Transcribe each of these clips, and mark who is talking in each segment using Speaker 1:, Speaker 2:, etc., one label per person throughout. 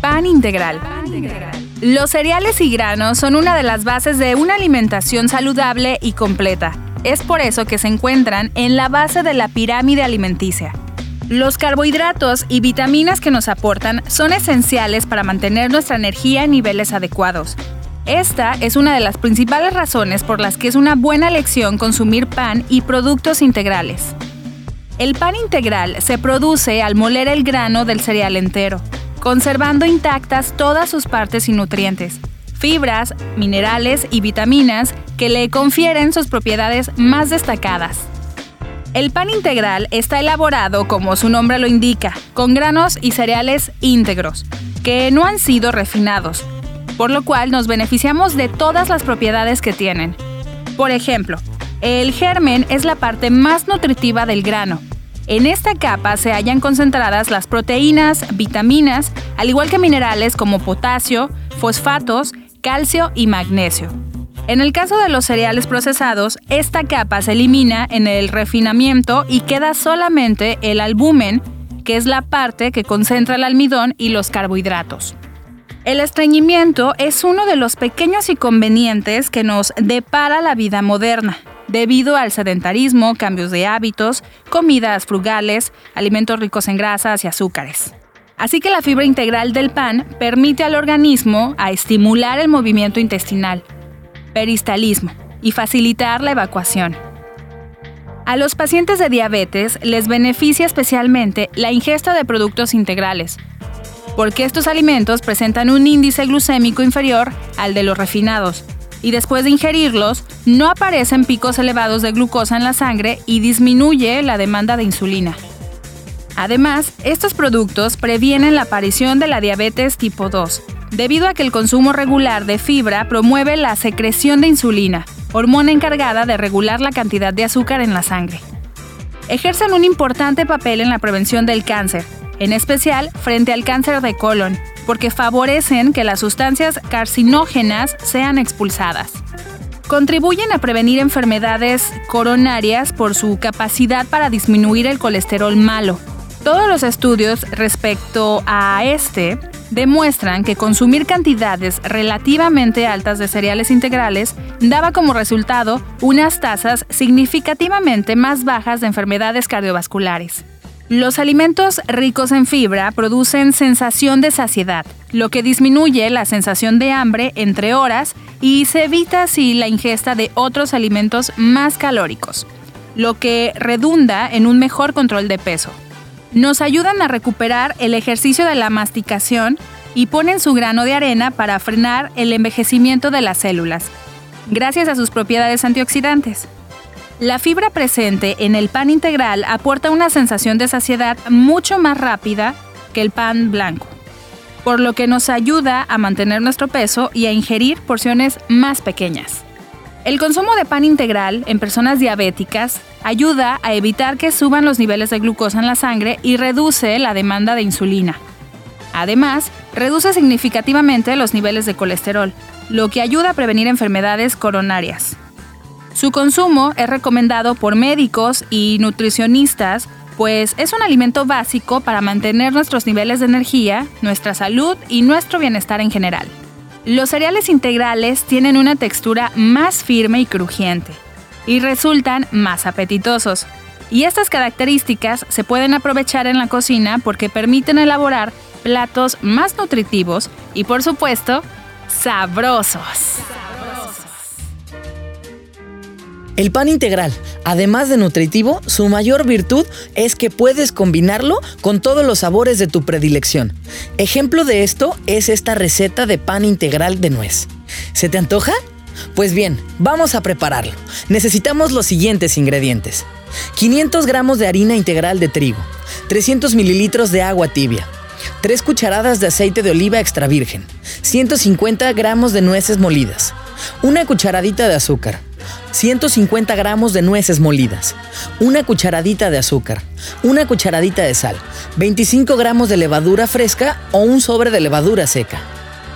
Speaker 1: Pan integral. Los cereales y granos son una de las bases de una alimentación saludable y completa. Es por eso que se encuentran en la base de la pirámide alimenticia. Los carbohidratos y vitaminas que nos aportan son esenciales para mantener nuestra energía en niveles adecuados. Esta es una de las principales razones por las que es una buena elección consumir pan y productos integrales. El pan integral se produce al moler el grano del cereal entero, conservando intactas todas sus partes y nutrientes, fibras, minerales y vitaminas que le confieren sus propiedades más destacadas. El pan integral está elaborado, como su nombre lo indica, con granos y cereales íntegros, que no han sido refinados, por lo cual nos beneficiamos de todas las propiedades que tienen. Por ejemplo, el germen es la parte más nutritiva del grano. En esta capa se hallan concentradas las proteínas, vitaminas, al igual que minerales como potasio, fosfatos, calcio y magnesio. En el caso de los cereales procesados, esta capa se elimina en el refinamiento y queda solamente el albumen, que es la parte que concentra el almidón y los carbohidratos. El estreñimiento es uno de los pequeños inconvenientes que nos depara la vida moderna, debido al sedentarismo, cambios de hábitos, comidas frugales, alimentos ricos en grasas y azúcares. Así que la fibra integral del pan permite al organismo a estimular el movimiento intestinal, peristalismo y facilitar la evacuación. A los pacientes de diabetes les beneficia especialmente la ingesta de productos integrales, porque estos alimentos presentan un índice glucémico inferior al de los refinados, y después de ingerirlos no aparecen picos elevados de glucosa en la sangre y disminuye la demanda de insulina. Además, estos productos previenen la aparición de la diabetes tipo 2, debido a que el consumo regular de fibra promueve la secreción de insulina, hormona encargada de regular la cantidad de azúcar en la sangre. Ejercen un importante papel en la prevención del cáncer, en especial frente al cáncer de colon, porque favorecen que las sustancias carcinógenas sean expulsadas. Contribuyen a prevenir enfermedades coronarias por su capacidad para disminuir el colesterol malo. Todos los estudios respecto a este demuestran que consumir cantidades relativamente altas de cereales integrales daba como resultado unas tasas significativamente más bajas de enfermedades cardiovasculares. Los alimentos ricos en fibra producen sensación de saciedad, lo que disminuye la sensación de hambre entre horas y se evita así la ingesta de otros alimentos más calóricos, lo que redunda en un mejor control de peso. Nos ayudan a recuperar el ejercicio de la masticación y ponen su grano de arena para frenar el envejecimiento de las células, gracias a sus propiedades antioxidantes. La fibra presente en el pan integral aporta una sensación de saciedad mucho más rápida que el pan blanco, por lo que nos ayuda a mantener nuestro peso y a ingerir porciones más pequeñas. El consumo de pan integral en personas diabéticas ayuda a evitar que suban los niveles de glucosa en la sangre y reduce la demanda de insulina. Además, reduce significativamente los niveles de colesterol, lo que ayuda a prevenir enfermedades coronarias. Su consumo es recomendado por médicos y nutricionistas, pues es un alimento básico para mantener nuestros niveles de energía, nuestra salud y nuestro bienestar en general. Los cereales integrales tienen una textura más firme y crujiente y resultan más apetitosos. Y estas características se pueden aprovechar en la cocina porque permiten elaborar platos más nutritivos y por supuesto, sabrosos.
Speaker 2: El pan integral, además de nutritivo, su mayor virtud es que puedes combinarlo con todos los sabores de tu predilección. Ejemplo de esto es esta receta de pan integral de nuez. ¿Se te antoja? Pues bien, vamos a prepararlo. Necesitamos los siguientes ingredientes. 500 gramos de harina integral de trigo, 300 mililitros de agua tibia, 3 cucharadas de aceite de oliva extra virgen, 150 gramos de nueces molidas, una cucharadita de azúcar, 150 gramos de nueces molidas, una cucharadita de azúcar, una cucharadita de sal, 25 gramos de levadura fresca o un sobre de levadura seca.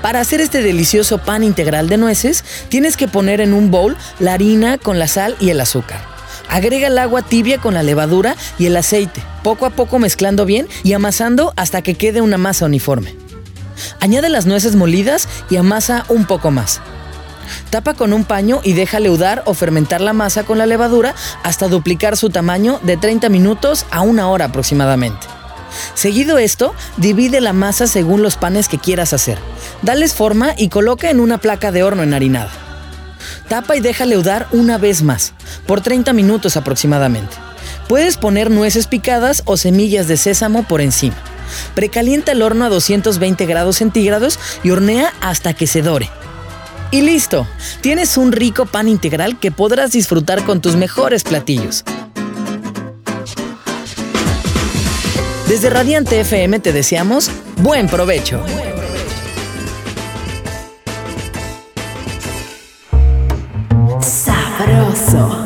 Speaker 2: Para hacer este delicioso pan integral de nueces, tienes que poner en un bowl la harina con la sal y el azúcar. Agrega el agua tibia con la levadura y el aceite, poco a poco mezclando bien y amasando hasta que quede una masa uniforme. Añade las nueces molidas y amasa un poco más. Tapa con un paño y deja leudar o fermentar la masa con la levadura hasta duplicar su tamaño de 30 minutos a una hora aproximadamente. Seguido esto, divide la masa según los panes que quieras hacer. Dales forma y coloca en una placa de horno enharinada. Tapa y deja leudar una vez más, por 30 minutos aproximadamente. Puedes poner nueces picadas o semillas de sésamo por encima. Precalienta el horno a 220 grados centígrados y hornea hasta que se dore. Y listo, tienes un rico pan integral que podrás disfrutar con tus mejores platillos. Desde Radiante FM te deseamos buen provecho.
Speaker 3: Sabroso.